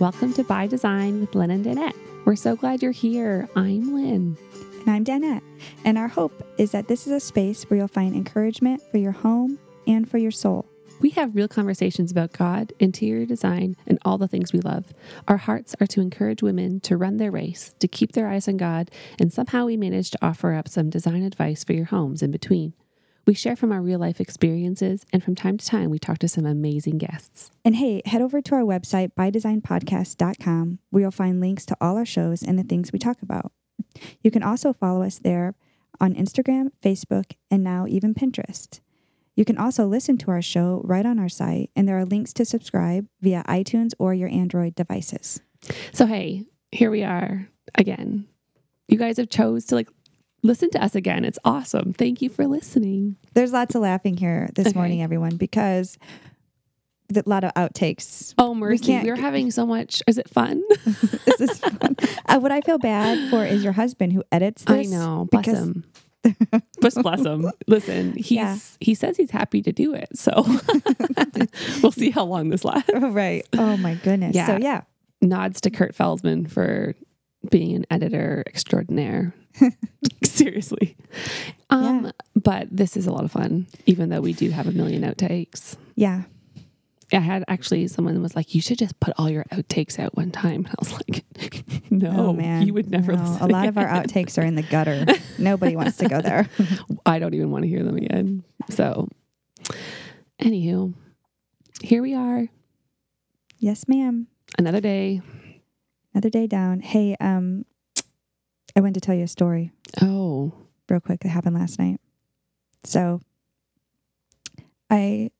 Welcome to By Design with Lynn and Danette. We're so glad you're here. I'm Lynn. And I'm Danette. And our hope is that this is a space where you'll find encouragement for your home and for your soul. We have real conversations about God, interior design, and all the things we love. Our hearts are to encourage women to run their race, to keep their eyes on God, and somehow we manage to offer up some design advice for your homes in between. We share from our real life experiences, and from time to time, we talk to some amazing guests. And hey, head over to our website, bydesignpodcast.com, where you'll find links to all our shows and the things we talk about. You can also follow us there on Instagram, Facebook, and now even Pinterest. You can also listen to our show right on our site, and there are links to subscribe via iTunes or your Android devices. So, hey, here we are again. You guys have chose to like listen to us again. It's awesome. Thank you for listening. There's lots of laughing here this Okay. morning, everyone, because a lot of outtakes. Oh, mercy. can't- We are having so much. Is it fun? this is fun. Uh, what I feel bad for is your husband who edits I this. know. Bless because- him. Just bless him. Listen, he's Yeah. he says he's happy to do it. So we'll see how long this lasts. right. Oh my goodness. Yeah. So yeah. Nods to Kurt Feldman for being an editor extraordinaire. Seriously. Um, Yeah. but this is a lot of fun, even though we do have a million outtakes. Yeah. I had actually someone was like, "You should just put all your outtakes out one time." And I was like, "No, oh man. you would never." No, listen A lot of our outtakes are in the gutter. Nobody wants to go there. I don't even want to hear them again. So, anywho, here we are, yes, ma'am. another day. Another day down. Hey, um, I wanted to tell you a story Oh, real quick that happened last night. So I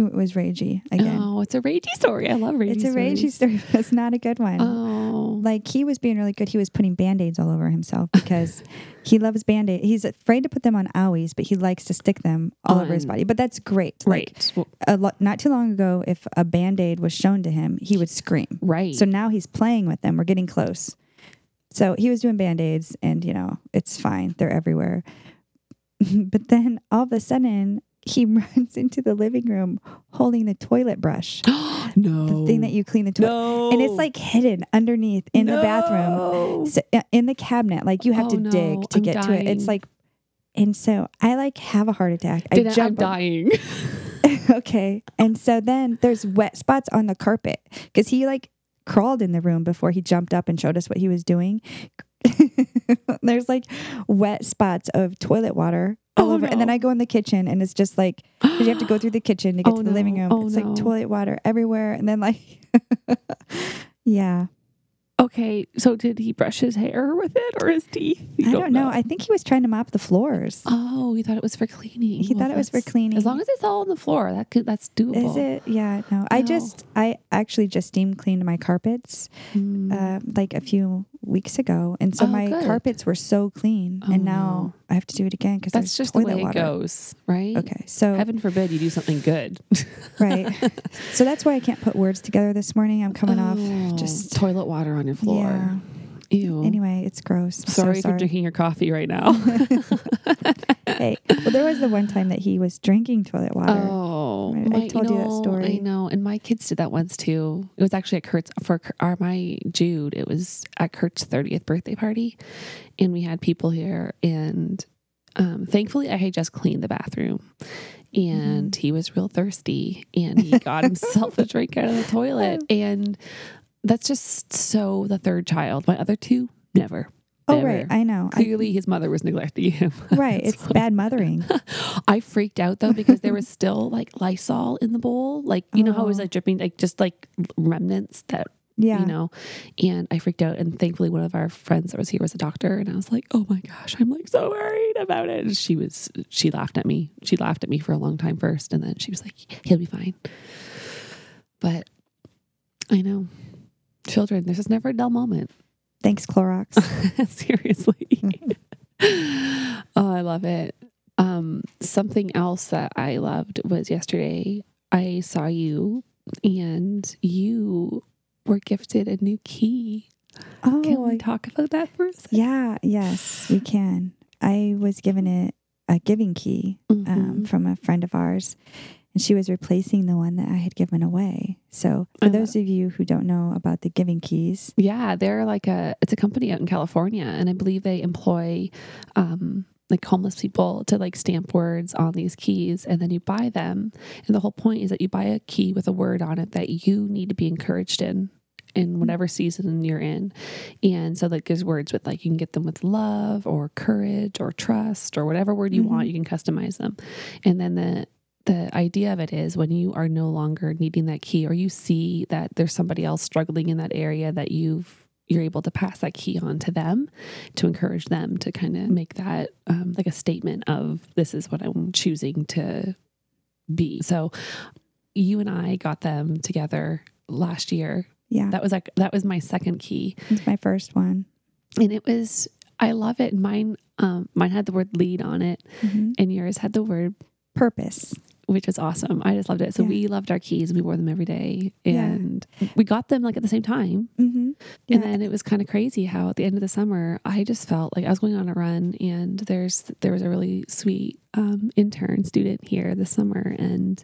it was ragey again. oh, it's a ragey story. I love ragey. it's a ragey story, it's not a good one. Oh, like he was being really good. He was putting band-aids all over himself because he loves band aids. He's afraid to put them on owies, but he likes to stick them all over his body. But that's great. Like right, Well, a lo- not too long ago, if a band-aid was shown to him, he would scream. right. So now he's playing with them. We're getting close. So he was doing band-aids and you know, it's fine. They're everywhere. but then all of a sudden he runs into the living room holding the toilet brush. no, The thing that you clean the toilet. no, And it's like hidden underneath in the bathroom. So, uh, in the cabinet, like you have Oh, to no, dig to I'm get to it. It's like, and so I like have a heart attack. I Did I, I'm jump. dying. okay, and so then there's wet spots on the carpet because he like crawled in the room before he jumped up and showed us what he was doing. there's like wet spots of toilet water all Oh, over, and then. I go in the kitchen, and it's just like, you have to go through the kitchen to get Oh, to the living room. Oh, it's no. like toilet water everywhere, and then like, yeah. Okay, so did he brush his hair with it or his teeth? You I don't know. I think he was trying to mop the floors. Oh, he thought it was for cleaning. He thought it was for cleaning. As long as it's all on the floor, that could that's doable. Is it? Yeah, no. I just, I actually just steam cleaned my carpets Mm. uh, like a few weeks ago, and so Oh, my good. carpets were so clean, Oh, and now I have to do it again because that's just the way water. it goes, right? Okay, so Heaven forbid you do something good. right, so that's why I can't put words together this morning. I'm coming Oh, off just toilet water on your floor. yeah. Ew. Anyway, it's gross. I'm so sorry, for drinking your coffee right now. hey, well, there was the one time that he was drinking toilet water. Oh, I my- told you that know, story. I know, and my kids did that once too. It was actually at Kurt's for our my Jude. It was at Kurt's thirtieth birthday party, and we had people here. And um, thankfully, I had just cleaned the bathroom, and Mm-hmm. he was real thirsty, and he got himself a drink out of the toilet, and that's just so the third child. My other two, never. oh, Never. right, I know. I, Clearly, his mother was neglecting him. right, it's bad mothering. I freaked out though because there was still like Lysol in the bowl. Like, you know how it was Oh. like dripping, like just like remnants that, Yeah, you know, and I freaked out. And thankfully, one of our friends that was here was a doctor. And I was like, oh my gosh, I'm like so worried about it. And she was, she laughed at me. She laughed at me for a long time first. And then she was like, he'll be fine. But I know children, there's just never a dull moment. thanks Clorox. Seriously. oh, I love it. Um, something else that I loved was yesterday I saw you and you were gifted a new key. Oh, Can we I- talk about that for a second? Yeah, yes, we can. I was given it a giving key um, Mhm. from a friend of ours, and she was replacing the one that I had given away. So, for Uh, those of you who don't know about the giving keys, Yeah, they're like a it's a company out in California, and I believe they employ um, like homeless people to like stamp words on these keys, and then you buy them. And the whole point is that you buy a key with a word on it that you need to be encouraged in in whatever season you're in. And so like there's words with like you can get them with love or courage or trust or whatever word you want, you can customize them. And then the the idea of it is when you are no longer needing that key or you see that there's somebody else struggling in that area that you've you're able to pass that key on to them to encourage them to kind of make that um, like a statement of this is what i'm choosing to be so you and i got them together last year yeah, that was like that was my second key it's my first one. and it was i love it mine um mine had the word lead on it Mhm. and yours had the word Purpose. Which was awesome. I just loved it. So Yeah. we loved our keys. And we wore them every day, Yeah. and we got them like at the same time. hmm And then it was kind of crazy how at the end of the summer, I just felt like I was going on a run, and there's there was a really sweet um, intern student here this summer, and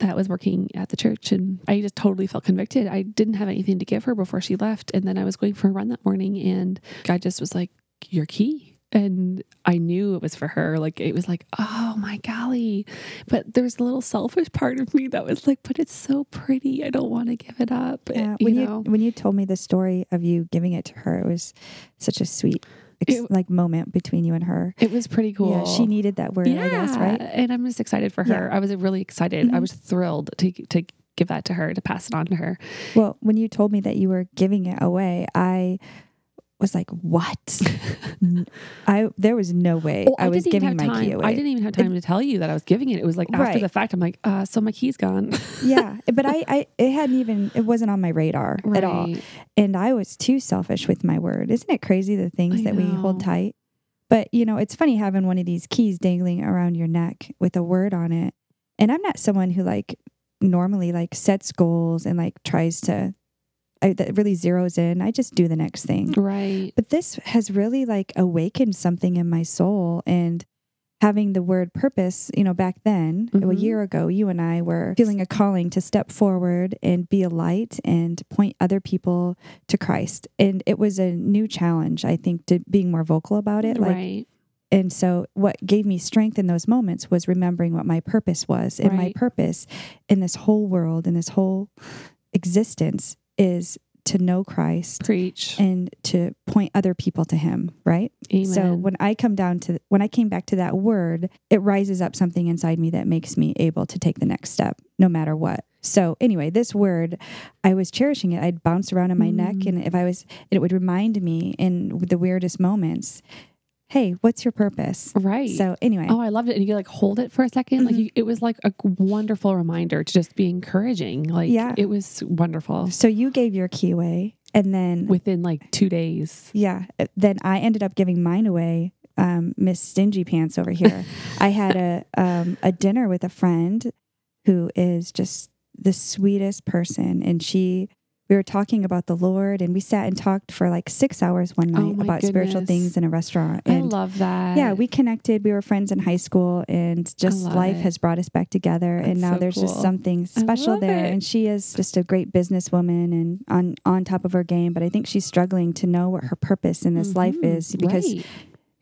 that was working at the church, and I just totally felt convicted. I didn't have anything to give her before she left, and then I was going for a run that morning, and I just was like, "Your key." And I knew it was for her. Like, it was like, oh my golly. But there's a little selfish part of me that was like, but it's so pretty. I don't want to give it up. Yeah, you when know? you when you told me the story of you giving it to her, it was such a sweet ex- It- like moment between you and her. It was pretty cool. Yeah, she needed that word, I guess, right? And I'm just excited for her. Yeah. I was really excited. I Mhm. was thrilled to to give that to her, to pass it on to her. Well, when you told me that you were giving it away, I was like, "What?" I there was no way Oh, I, was giving my time. key away. I didn't even have time to tell you that I was giving it. It was like after Right. the fact. I'm like, uh, so my key's gone. yeah, but I, I it hadn't even it wasn't on my radar at all, and I was too selfish with my word. Isn't it crazy the things I that we hold tight? But you know, it's funny having one of these keys dangling around your neck with a word on it. And I'm not someone who like normally like sets goals and like tries to I, that really zeroes in. I just do the next thing. Right. But this has really like awakened something in my soul and having the word purpose, you know, back then, a Mhm. year ago, you and I were feeling a calling to step forward and be a light and point other people to Christ. And it was a new challenge, I think, to being more vocal about it. Like right. and so, what gave me strength in those moments was remembering what my purpose was. And my purpose in this whole world, in this whole existence, is to know Christ Preach. and to point other people to Him, right? Amen. So, when I come down to, when I came back to that word, it rises up something inside me that makes me able to take the next step, no matter what. So, anyway, this word, I was cherishing it. I'd bounce around in my neck, Mm. and if I was, it would remind me in the weirdest moments, hey, what's your purpose? right. So anyway, Oh, I loved it. And you could like hold it for a 2nd Like Mhm. you, it was like a wonderful reminder to just be encouraging. Like Yeah. it was wonderful so you gave your key away, and then within like two days. yeah, uh, then I ended up giving mine away. Um, Miss Stingy Pants over here. I had a um, a dinner with a friend who is just the sweetest person, and she. We were talking about the Lord, and we sat and talked for like six hours one night my about spiritual things in a restaurant. And I love that. yeah, we connected. We were friends in high school, and just life it. has brought us back together. and now so there's just something special there. it. And she is just a great businesswoman and on on top of her game. But I think she's struggling to know what her purpose in this life Mhm. is because Right.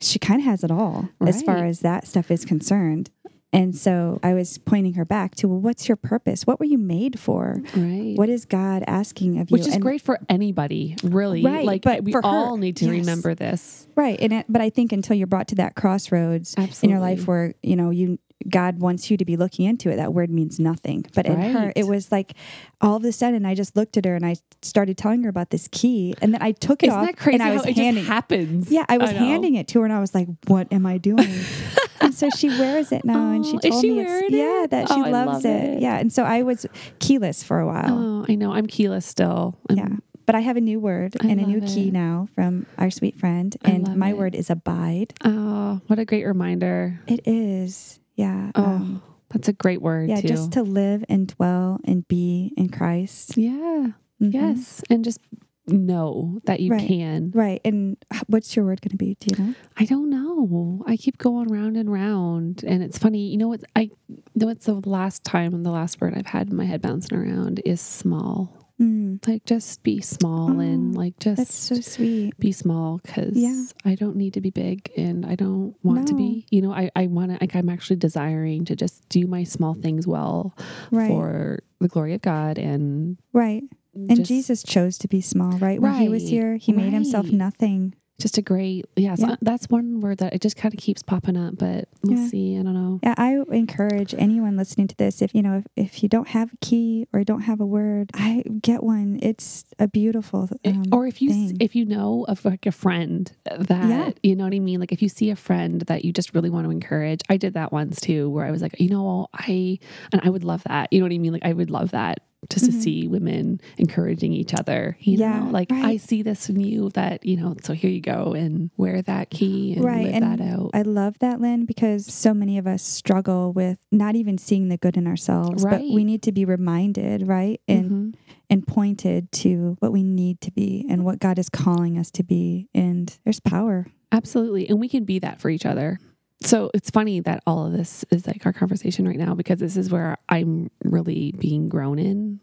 she kind of has it all as far as that stuff is concerned. And so I was pointing her back to, well, what's your purpose? What were you made for? right. What is God asking of you? Which is And- great for anybody, really. Right, like but we for her, all need to yes. remember this. Right. And it, but I think until you're brought to that crossroads Absolutely. in your life where, you know, you God wants you to be looking into it, that word means nothing. But in her, it was like all of a sudden I just looked at her and I started telling her about this key and then I took it Isn't off that crazy and I was it handing just happens? Yeah, I was know. handing it to her and I was like, What am I doing? and so she wears it now and she Oh, told she me it's yeah, it? that she Oh, loves love it. it. Yeah. And so I was keyless for a while. Oh, I know. I'm keyless still. I'm- Yeah. But I have a new word I and a new key it. now from our sweet friend. And my word is abide. Oh, what a great reminder. It is. Yeah. Oh, um, that's a great word yeah, too. just to live and dwell and be in Christ. yeah. Mhm. Yes. And just know that you Right. can. Right. And what's your word going to be? Do you know? I don't know. I keep going round and round. And it's funny, you know what? I No, it's the last time and the last word I've had in my head bouncing around is small. Mm, Like just be small and Oh, like just that's so sweet. be small because Yeah. I don't need to be big and I don't want to be. You know, I, I want to, like, I'm actually desiring to just do my small things well Right. for the glory of God and right. And just, Jesus chose to be small, right? When he was here, he made himself nothing. just a great, yeah, so Yeah. that's one word that it just kind of keeps popping up, but we'll Yeah. see. I don't know. Yeah, I encourage anyone listening to this if you know if, if you don't have a key or don't have a word, I get one. It's a beautiful um, or if you thing. if you know of like a friend that Yeah. you know what I mean, like if you see a friend that you just really want to encourage. I did that once too, where I was like, you know, I and I would love that. You know what I mean? Like I would love that just to Mhm. see women encouraging each other. You Yeah, know, like I see this in you that you know. So here you go and wear that key and Right, live and that out. I love that, Lynn, because so many of us struggle with not even seeing the good in ourselves, but we need to be reminded, right, and Mhm. and pointed to what we need to be and what God is calling us to be. And there's power. Absolutely. And we can be that for each other. So it's funny that all of this is like our conversation right now because this is where I'm really being grown in.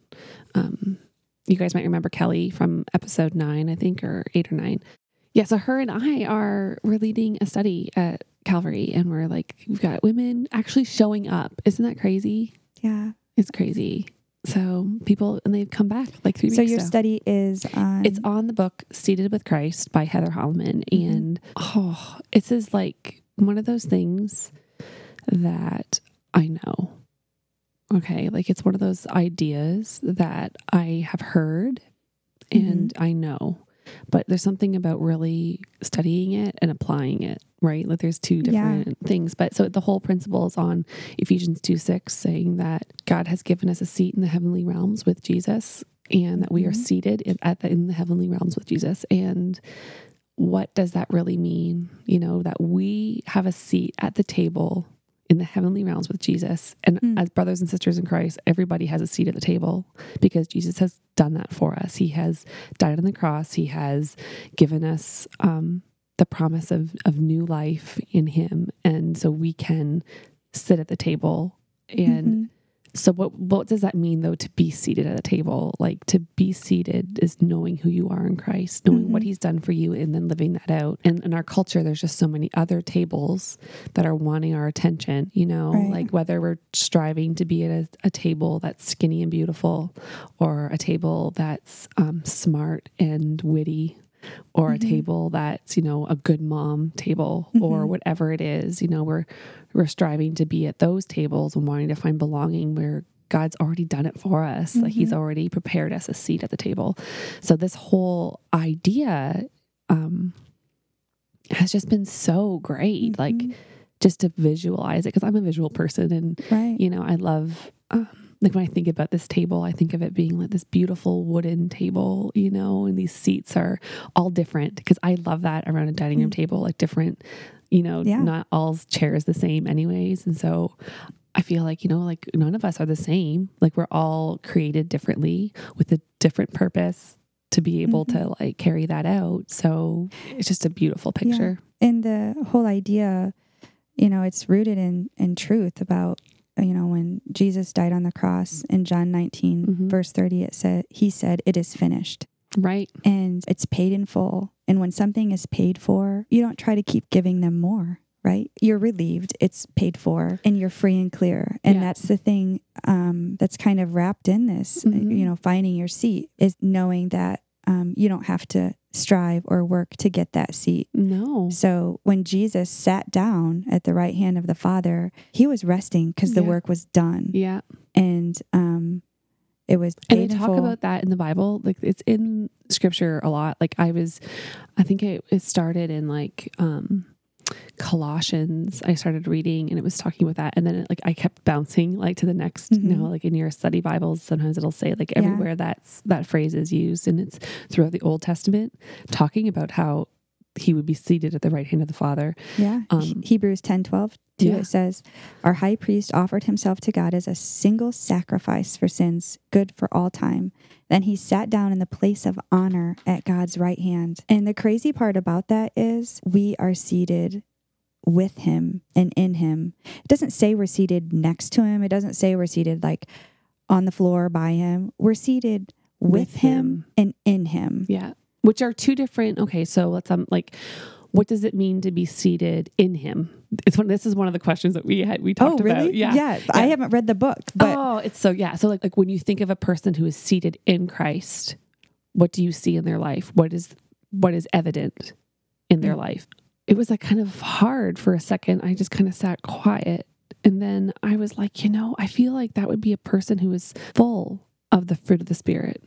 Um, you guys might remember Kelly from episode nine, I think, or eight or nine. Yeah. So her and I are, we're leading a study at Calvary and we're like, we've got women actually showing up. Isn't that crazy? Yeah. It's crazy. So people, and they've come back like three So weeks your study is on. It's on the book Seated with Christ by Heather Holleman. Mhm. And oh, it's is like one of those things that I know. Okay. Like it's one of those ideas that I have heard and I know. But there's something about really studying it and applying it, right? Like there's two Yeah. different things. But so the whole principle is on Ephesians 2 6, saying that God has given us a seat in the heavenly realms with Jesus and that we are Mhm. seated in, at the, in the heavenly realms with Jesus. And what does that really mean? You know, that we have a seat at the table in the heavenly realms with Jesus. And Hmm. as brothers and sisters in Christ, everybody has a seat at the table because Jesus has done that for us. He has died on the cross, He has given us um, the promise of, of new life in Him. And so we can sit at the table and Mhm. So what what does that mean though to be seated at a table? Like to be seated is knowing who you are in Christ, knowing what Mhm. he's done for you and then living that out. And in our culture there's just so many other tables that are wanting our attention, you know, Right. like whether we're striving to be at a, a table that's skinny and beautiful or a table that's um, smart and witty or a Mhm. table that's, you know, a good mom table or Mhm. whatever it is, you know, we're we're striving to be at those tables and wanting to find belonging where God's already done it for us. Like he's Mhm. already prepared us a seat at the table. So this whole idea um has just been so great. Like Mhm. just to visualize it because I'm a visual person and right. you know, I love um, like when I think about this table, I think of it being like this beautiful wooden table, you know, and these seats are all different because I love that around a dining room Mm. table, like different, you know, Yeah. not all chairs the same, anyways. And so I feel like, you know, like none of us are the same. Like we're all created differently with a different purpose to be able Mm-hmm. to like carry that out. So it's just a beautiful Yeah. picture. and the whole idea you know it's rooted in in truth about you know when jesus died on the cross in john 19 Mhm. verse 30 it said he said it is finished Right. and it's paid in full and when something is paid for you don't try to keep giving them more right you're relieved it's paid for and you're free and clear and Yeah. that's the thing um, that's kind of wrapped in this Mhm. you know finding your seat is knowing that um, you don't have to strive or work to get that seat No. so when Jesus sat down at the right hand of the Father, he was resting because the Yeah. work was done, Yeah. and um, it was And paid they talk about that in the Bible. Like it's in scripture a lot. Like I was, I think it, it started in like um Colossians. I started reading and it was talking about that. And then it, like I kept bouncing like to the next, you know, Mhm. like in your study Bibles, sometimes it'll say like Yeah. everywhere that's that phrase is used. And it's throughout the Old Testament, talking about how he would be seated at the right hand of the Father. yeah, um, He- Hebrews ten twelve. Too, Yeah. it says, Our high priest offered himself to God as a single sacrifice for sins, good for all time. Then he sat down in the place of honor at God's right hand. And the crazy part about that is we are seated with him and in him. It doesn't say we're seated next to him. It doesn't say we're seated like on the floor by him. We're seated with, With him, him. and in him. Yeah. Which are two different. Okay, so let's um like, what does it mean to be seated in Him? It's one. This is one of the questions that we had we talked oh, really? about. Yeah. yeah. I haven't read the book, but oh, it's so yeah. So like like when you think of a person who is seated in Christ, what do you see in their life? What is what is evident in their Mm. life? It was like kind of hard for a second. I just kind of sat quiet. And then I was like, you know, I feel like that would be a person who is full of the fruit of the Spirit.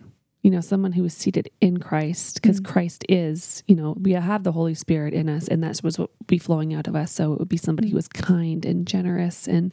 You know, someone who is seated in Christ, because Mm. Christ is, you know, we have the Holy Spirit in us, and that's what's what would be flowing out of us. So it would be somebody Mm. who is kind and generous and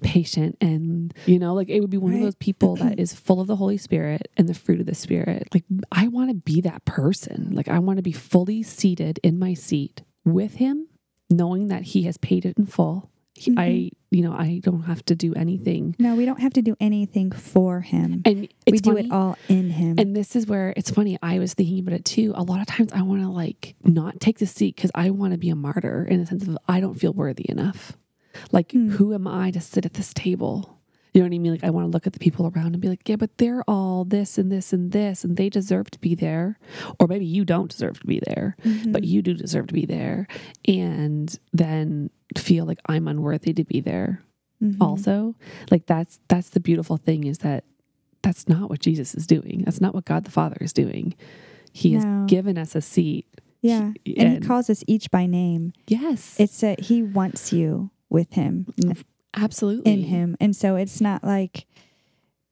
patient, and you know, like it would be one of those people that is full of the Holy Spirit and the fruit of the Spirit. Like I want to be that person. Like I want to be fully seated in my seat with Him, knowing that He has paid it in full. He- I, you know, I don't have to do anything. no, we don't have to do anything for him. And we it's do it all in him. And this is where it's funny. I was thinking about it too. A lot of times I want to like not take the seat because I want to be a martyr in the sense of I don't feel worthy enough. Like, Hmm. who am I to sit at this table? You know what I mean? Like, I want to look at the people around and be like, yeah, but they're all this and this and this, and they deserve to be there. Or maybe you don't deserve to be there, Mhm. but you do deserve to be there. And then feel like I'm unworthy to be there Mhm. also like that's that's the beautiful thing is that that's not what jesus is doing that's not what god the father is doing he No. has given us a seat yeah. He- And he calls us each by name. yes It's a he wants you with him absolutely in him. And so it's not like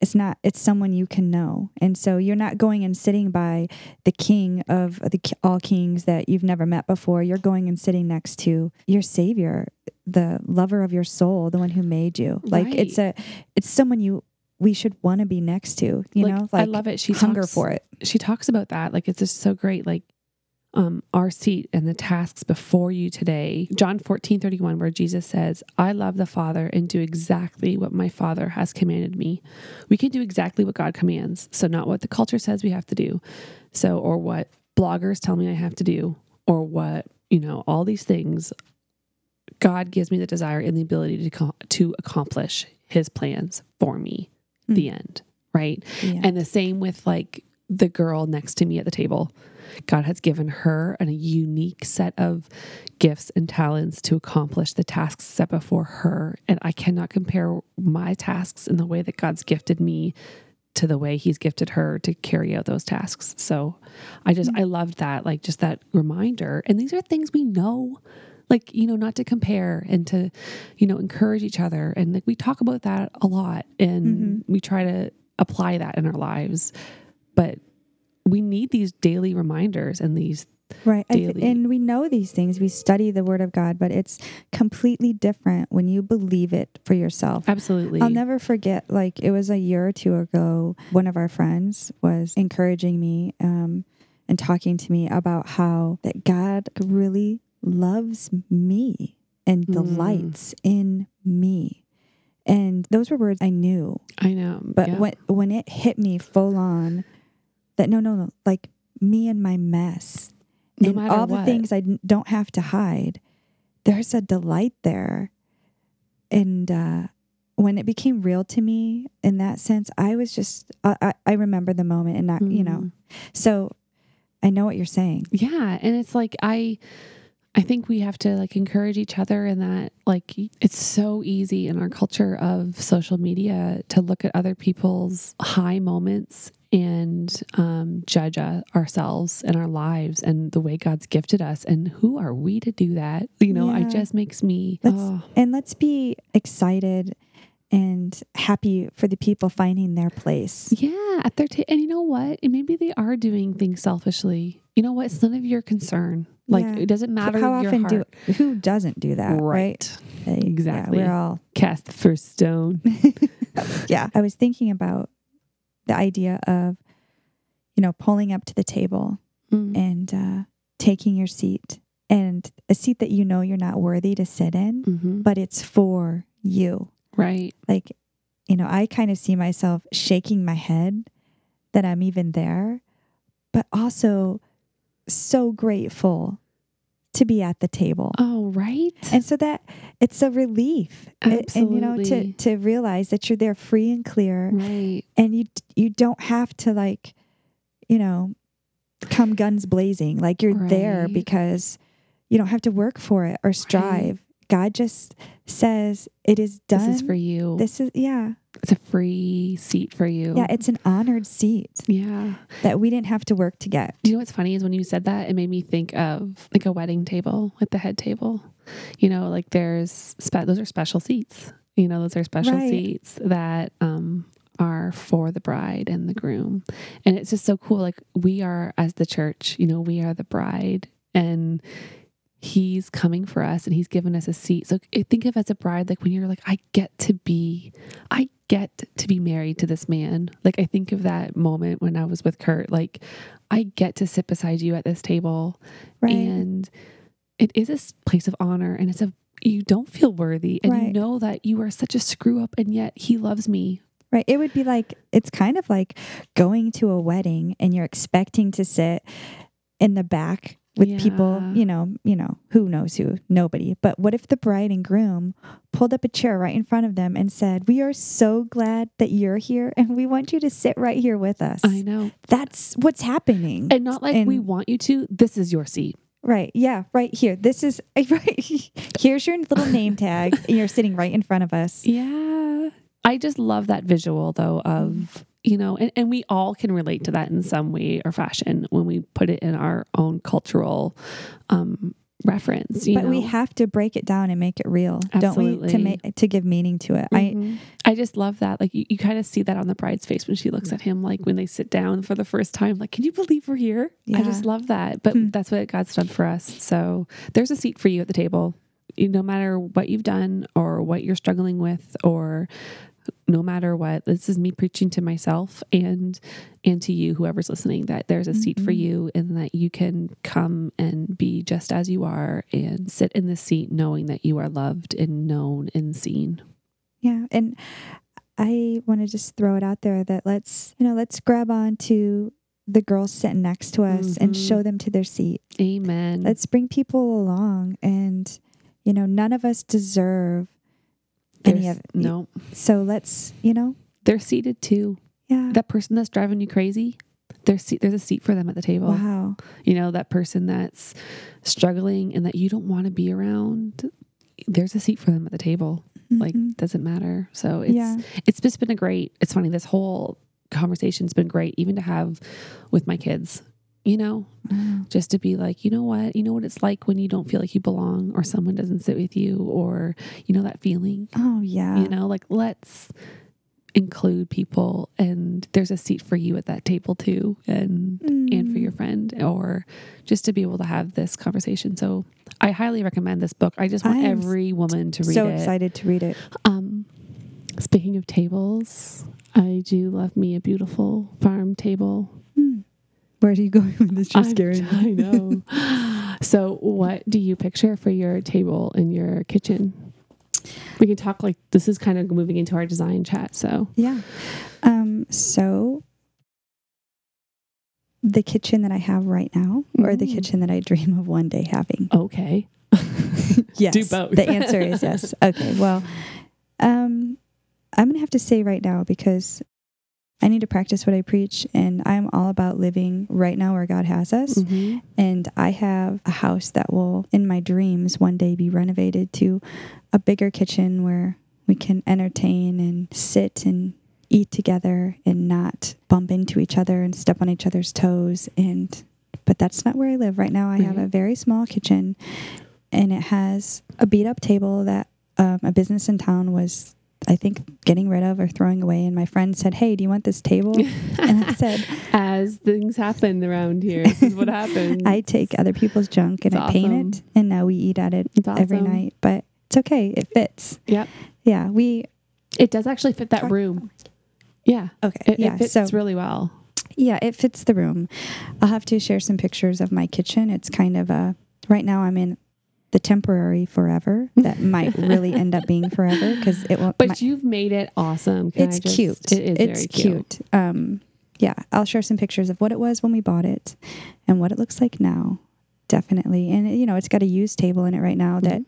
it's not it's someone you can know. And so you're not going and sitting by the king of the all kings that you've never met before. You're going and sitting next to your savior, the lover of your soul, the one who made you. Like it's a it's someone you we should want to be next to, you like, know? i love it she hunger talks, for it. she talks about that like it's just so great like um our seat and the tasks before you today. John 14 31 where jesus says i love the father and do exactly what my father has commanded me. We can do exactly what god commands so not what the culture says we have to do so or what bloggers tell me i have to do or what you know all these things. God gives me the desire and the ability to to accomplish his plans for me. The end right? Yeah. and the same with like the girl next to me at the table. God has given her a unique set of gifts and talents to accomplish the tasks set before her. And I cannot compare my tasks in the way that God's gifted me to the way he's gifted her to carry out those tasks. So I just, mm. I loved that, like just that reminder. And these are things we know, like, you know, not to compare and to, you know, encourage each other. And like we talk about that a lot and mm-hmm. we try to apply that in our lives. But we need these daily reminders and these, Right. Daily. and we know these things. We study the word of God, but it's completely different when you believe it for yourself. absolutely. I'll never forget, like, it was a year or two ago, one of our friends was encouraging me um, and talking to me about how that God really loves me and Mm. delights in me. And those were words I knew. I know. But yeah. when when it hit me full on, that no, no, no, like me and my mess, no and all what, the things I don't have to hide, there's a delight there. And uh, when it became real to me in that sense, I was just I, I, I remember the moment, and not you know. Mhm. So I know what you're saying. Yeah, and it's like I I think we have to like encourage each other in that like it's so easy in our culture of social media to look at other people's high moments and um, judge uh, ourselves and our lives and the way God's gifted us and who are we to do that? You know, Yeah. it just makes me Let's oh, and let's be excited and happy for the people finding their place. Yeah, at their ta- and you know what? And maybe they are doing things selfishly. You know what? It's none of your concern. Like Yeah. it doesn't matter. How often heart. do who doesn't do that? Right. Yeah, Exactly. we're all cast the first stone. yeah. I was thinking about the idea of, you know, pulling up to the table Mm. and uh, taking your seat and a seat that you know you're not worthy to sit in, Mhm. but it's for you. Right. Like, you know, I kind of see myself shaking my head that I'm even there, but also so grateful to be at the table. Oh, right? And so that it's a relief. It- and you know to to realize that you're there free and clear right. and you you don't have to like you know come guns blazing like you're there because you don't have to work for it or strive. God just says it is done. This is for you. This is yeah. It's a free seat for you. Yeah, it's an honored seat yeah. that we didn't have to work to get. Do you know what's funny is when you said that, it made me think of like a wedding table, like the head table. You know, like there's spe- those are special seats. You know, those are special Right. seats that um, are for the bride and the groom, and it's just so cool. Like we are as the church, you know, we are the bride, and he's coming for us, and he's given us a seat. So think of as a bride, like when you're like, I get to be, I get to be married to this man. Like I think of that moment when I was with Kurt, like. I get to sit beside you at this table Right. and it is a place of honor and it's a you don't feel worthy and you know that you are such a screw up and yet he loves me. Right. It would be like, it's kind of like going to a wedding and you're expecting to sit in the back with people, you know, you know, who knows who, nobody. But what if the bride and groom pulled up a chair right in front of them and said, We are so glad that you're here and we want you to sit right here with us. I know. That's what's happening. And not like we want you to, this is your seat. right. Yeah. Right here. This is right. Here's your little name tag. and you're sitting right in front of us. Yeah. I just love that visual though of, you know, and, and we all can relate to that in some way or fashion when we put it in our own cultural um reference. You But know? we have to break it down and make it real, don't we? To make to give meaning to it. I Mhm. I just love that. Like you, you kind of see that on the bride's face when she looks at him, like when they sit down for the first time, like, can you believe we're here? I just love that. But Hmm. that's what God's done for us. So there's a seat for you at the table. You- No matter what you've done or what you're struggling with or no matter what, this is me preaching to myself and and to you, whoever's listening, that there's a seat for Mhm. you and that you can come and be just as you are and sit in the seat knowing that you are loved and known and seen. Yeah, and I want to just throw it out there that let's, you know, let's grab on to the girls sitting next to us and Mhm. show them to their seat. Amen. Let's bring people along and you know, none of us deserve any There's- of it. no, So let's, you know, they're seated too. yeah. That person that's driving you crazy, there's seat, there's a seat for them at the table. wow. You know, that person that's struggling and that you don't want to be around. There's a seat for them at the table. Like Mhm. doesn't matter. So it's yeah. it's just been a great. It's funny. This whole conversation's been great, even to have with my kids. You know, Wow. just to be like, you know what, you know what it's like when you don't feel like you belong, or someone doesn't sit with you, or you know that feeling. Oh yeah. you know like let's include people and there's a seat for you at that table too and and for Mm. your friend or just to be able to have this conversation so i highly recommend this book i just want I am every woman to read so it so excited to read it. um speaking of tables i do love me a beautiful farm table Hmm. Where are you going with this? You're scaring me. i know so what do you picture for your table in your kitchen we can talk like this is kind of moving into our design chat so Yeah. Um, so the kitchen that I have right now, or the Mm. kitchen that I dream of one day having? Okay. Yes. Do both. The answer is yes. Okay. Well, um, I'm gonna have to say right now because I need to practice what I preach, and I'm all about living right now where God has us. Mhm. And I have a house that will, in my dreams, one day be renovated to a bigger kitchen where we can entertain and sit and eat together and not bump into each other and step on each other's toes. And but that's not where I live right now. I have a very small kitchen, and it has a beat up table that um, a business in town was. I think getting rid of or throwing away, and my friend said, "Hey, do you want this table?" and I said, As things happen around here, this is what happens. I take other people's junk and It's I paint it, and now we eat at it It's every night. But it's okay; it fits. Yep. Yeah, we It does actually fit that room. Yeah. okay. It, yeah, it fits so really well. yeah, it fits the room. I'll have to share some pictures of my kitchen. It's kind of a right now. I'm in the temporary forever that might really end up being forever because it won't. But my- you've made it awesome. Can it's just- cute. It is it's very cute. Um, yeah, I'll share some pictures of what it was when we bought it and what it looks like now. definitely. And you know, it's got a used table in it right now that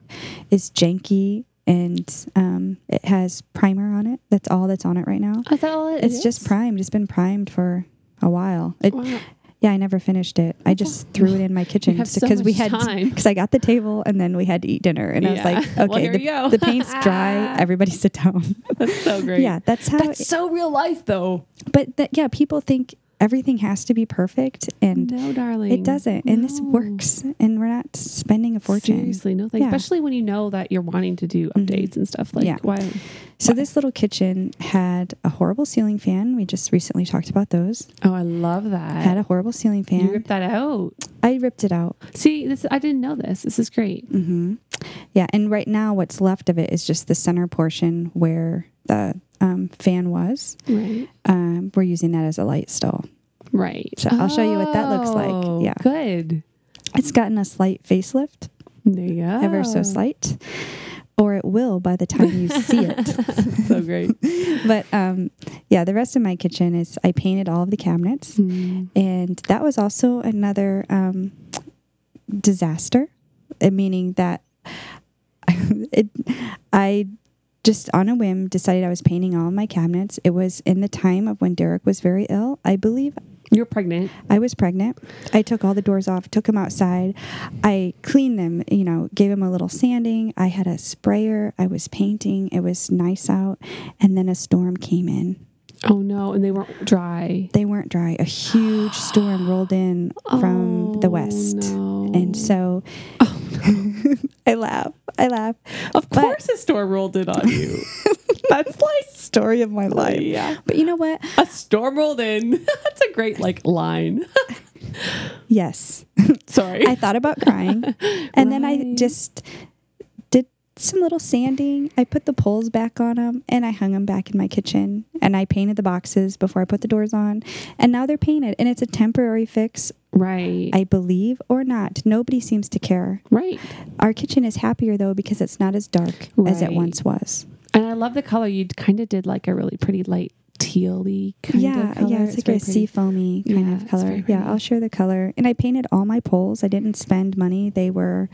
is janky and um, it has primer on it. That's all that's on it right now. I thought all it It's just primed. It's been primed for a while. It, Wow. Yeah, I never finished it. I just threw it in my kitchen have so because we had time. because I got the table and then we had to eat dinner and I was like, okay, here the, the paint's dry. Everybody sit down. That's so great. yeah, that's how. That's so real life, though. but that, yeah, people think everything has to be perfect and No, darling. it doesn't. And this works. And we're not spending a fortune. Seriously, no. Yeah. Especially when you know that you're wanting to do Mhm. updates and stuff. Like, Yeah. why? So Why? this little kitchen had a horrible ceiling fan. We just recently talked about those. Oh, I love that. Had a horrible ceiling fan. you ripped that out. I ripped it out. See, this I didn't know this. This is great. hmm Yeah, and right now what's left of it is just the center portion where the um, fan was. Right. Um, we're using that as a light still. Right. So I'll show you what that looks like. Oh, Yeah. Good. It's gotten a slight facelift, There you go. ever so slight, or it will by the time you see it. so great. but um, yeah, the rest of my kitchen is I painted all of the cabinets, Mm. and that was also another um, disaster, meaning that it, I just on a whim decided I was painting all my cabinets. It was in the time of when Derek was very ill, I believe. You're pregnant. I was pregnant. I took all the doors off, took them outside. I cleaned them, you know, gave them a little sanding. I had a sprayer. I was painting. It was nice out. And then a storm came in. Oh no, and they weren't dry. They weren't dry. A huge storm rolled in from the Oh, west. no. And so I laugh. I laugh. of but- course, a storm rolled in on you. That's like story of my life. yeah, But you know what? a storm rolled in. That's a great like line. Yes. Sorry. I thought about crying. And then I just some little sanding. I put the poles back on them and I hung them back in my kitchen. And I painted the boxes before I put the doors on. And now they're painted. And it's a temporary fix, right. I believe or not. Nobody seems to care. right. Our kitchen is happier though because it's not as dark as it once was. And I love the color. You kind of did like a really pretty light tealy kind yeah, of color. yeah, it's, like very a sea foamy kind Yeah, of color. Yeah. I'll share the color. And I painted all my poles. I didn't spend money. They were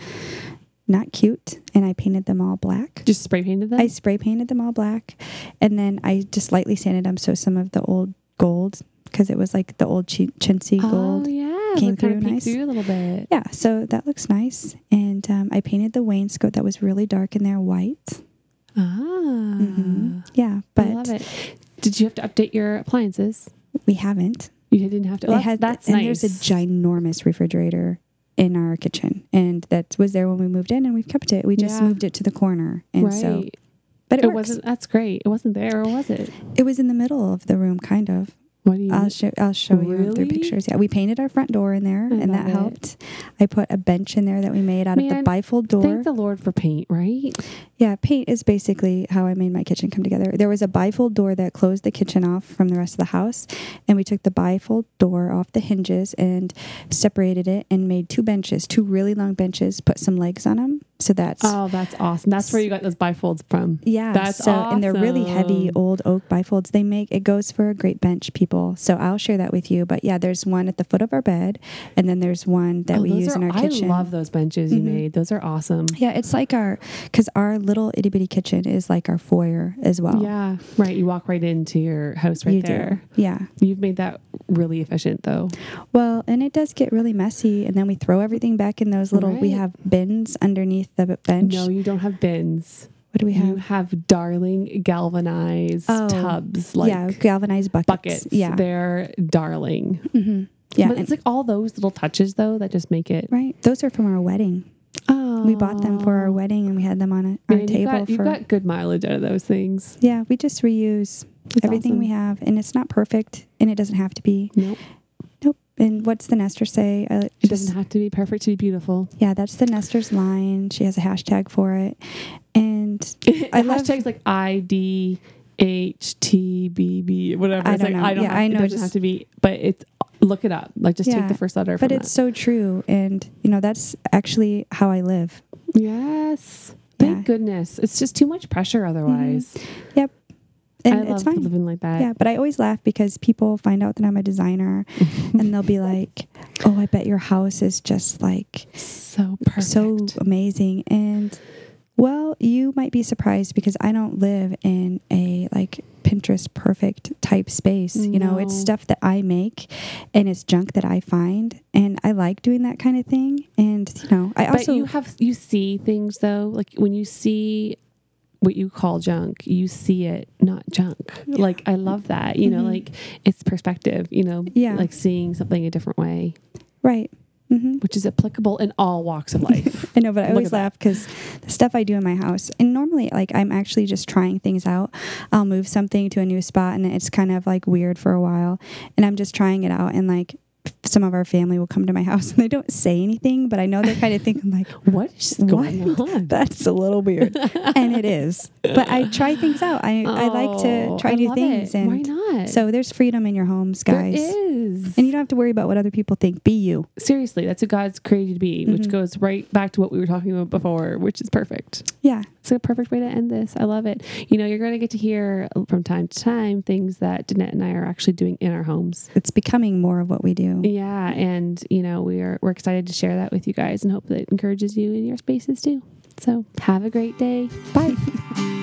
not cute, and I painted them all black. Just spray painted them. I spray painted them all black, and then I just lightly sanded them so some of the old gold, because it was like the old chi- chintzy gold. Oh yeah, came through nice. through a little bit. Yeah, so that looks nice. And um, I painted the wainscot that was really dark in there white. Ah, hmm Yeah, I but love it. Did you have to update your appliances? we haven't. You didn't have to. Well, it that's, had that's and nice. there's a ginormous refrigerator in our kitchen and that was there when we moved in and we've kept it we just Yeah. moved it to the corner and right. so but it, it wasn't. That's great. It wasn't there, or was it? it was in the middle of the room kind of What do you? i'll show i'll show you Really? the pictures yeah we painted our front door in there I and that it. helped i put a bench in there that we made out of the bifold door Thank the Lord for paint, right? yeah paint is basically how i made my kitchen come together there was a bifold door that closed the kitchen off from the rest of the house and we took the bifold door off the hinges and separated it and made two benches two really long benches put some legs on them so that's Oh, that's awesome. That's where you got those bifolds from. Yeah, That's so and they're really heavy old oak bifolds. They make it goes for a great bench, people. So I'll share that with you. But yeah, there's one at the foot of our bed, and then there's one that Oh, we use are- in our kitchen. I love those benches you Mhm. made. Those are awesome. Yeah, it's like our because our little itty bitty kitchen is like our foyer as well. Yeah, right. You walk right into your house right you there. do. Yeah. You've made that really efficient, though. Well, and it does get really messy, and then we throw everything back in those little. We have bins underneath the bench. No, you don't have bins. What do we You have? have darling galvanized Oh, tubs, like yeah, galvanized buckets. buckets. Yeah. They're darling. hmm Yeah. but it's like all those little touches though that just make it. right. Those are from our wedding. Oh, We bought them for our wedding, and we had them on a, our Man, table you got, you for. got good mileage out of those things. Yeah, we just reuse It's everything we have, and it's not perfect, and it doesn't have to be. Nope. Nope. And what's the Nester say? Uh, It just- doesn't have to be perfect to be beautiful. yeah, that's the Nester's line. She has a hashtag for it, and I love- hashtags like I D H T B B whatever. I It's don't like know. I don't Yeah, have, I it know, doesn't just- have to be, but it's look it up. Like just Yeah, take the first letter. but it's so true, and you know that's actually how I live. yes. Thank Yeah. goodness. It's just too much pressure mm-hmm. otherwise. Yep. And I it's love fine. living like that. Yeah, but I always laugh because people find out that I'm a designer, and they'll be like, Oh, I bet your house is just like So perfect. so amazing. And well, you might be surprised because I don't live in a like Pinterest perfect type space. You know, it's stuff that I make and it's junk that I find. And I like doing that kind of thing. And, you know, I but also. you have you see things though, like when you see what you call junk, you see it not junk. Like I love that. You know, Mhm. like it's perspective. You know, Yeah. like seeing something a different way, right. Hmm which is applicable in all walks of life. I know, but I Look always laugh because the stuff I do in my house, and normally, like, I'm actually just trying things out. I'll move something to a new spot, and it's kind of like weird for a while, and I'm just trying it out. And like, some of our family will come to my house, and they don't say anything, but I know they're kind of thinking like, what is going What? on? "That's a little weird," and it is. But I try things out. I I like to Oh, try I new things, it. and why not? so there's freedom in your homes, guys. is. And you don't have to worry about what other people think. Be you. Seriously, that's who God's created to be, which Mhm. goes right back to what we were talking about before, which is perfect. Yeah. It's a perfect way to end this. I love it. You know, you're going to get to hear from time to time things that Danette and I are actually doing in our homes. It's becoming more of what we do. Yeah, and you know, we are we're excited to share that with you guys and hope that it encourages you in your spaces too. So, have a great day. Bye.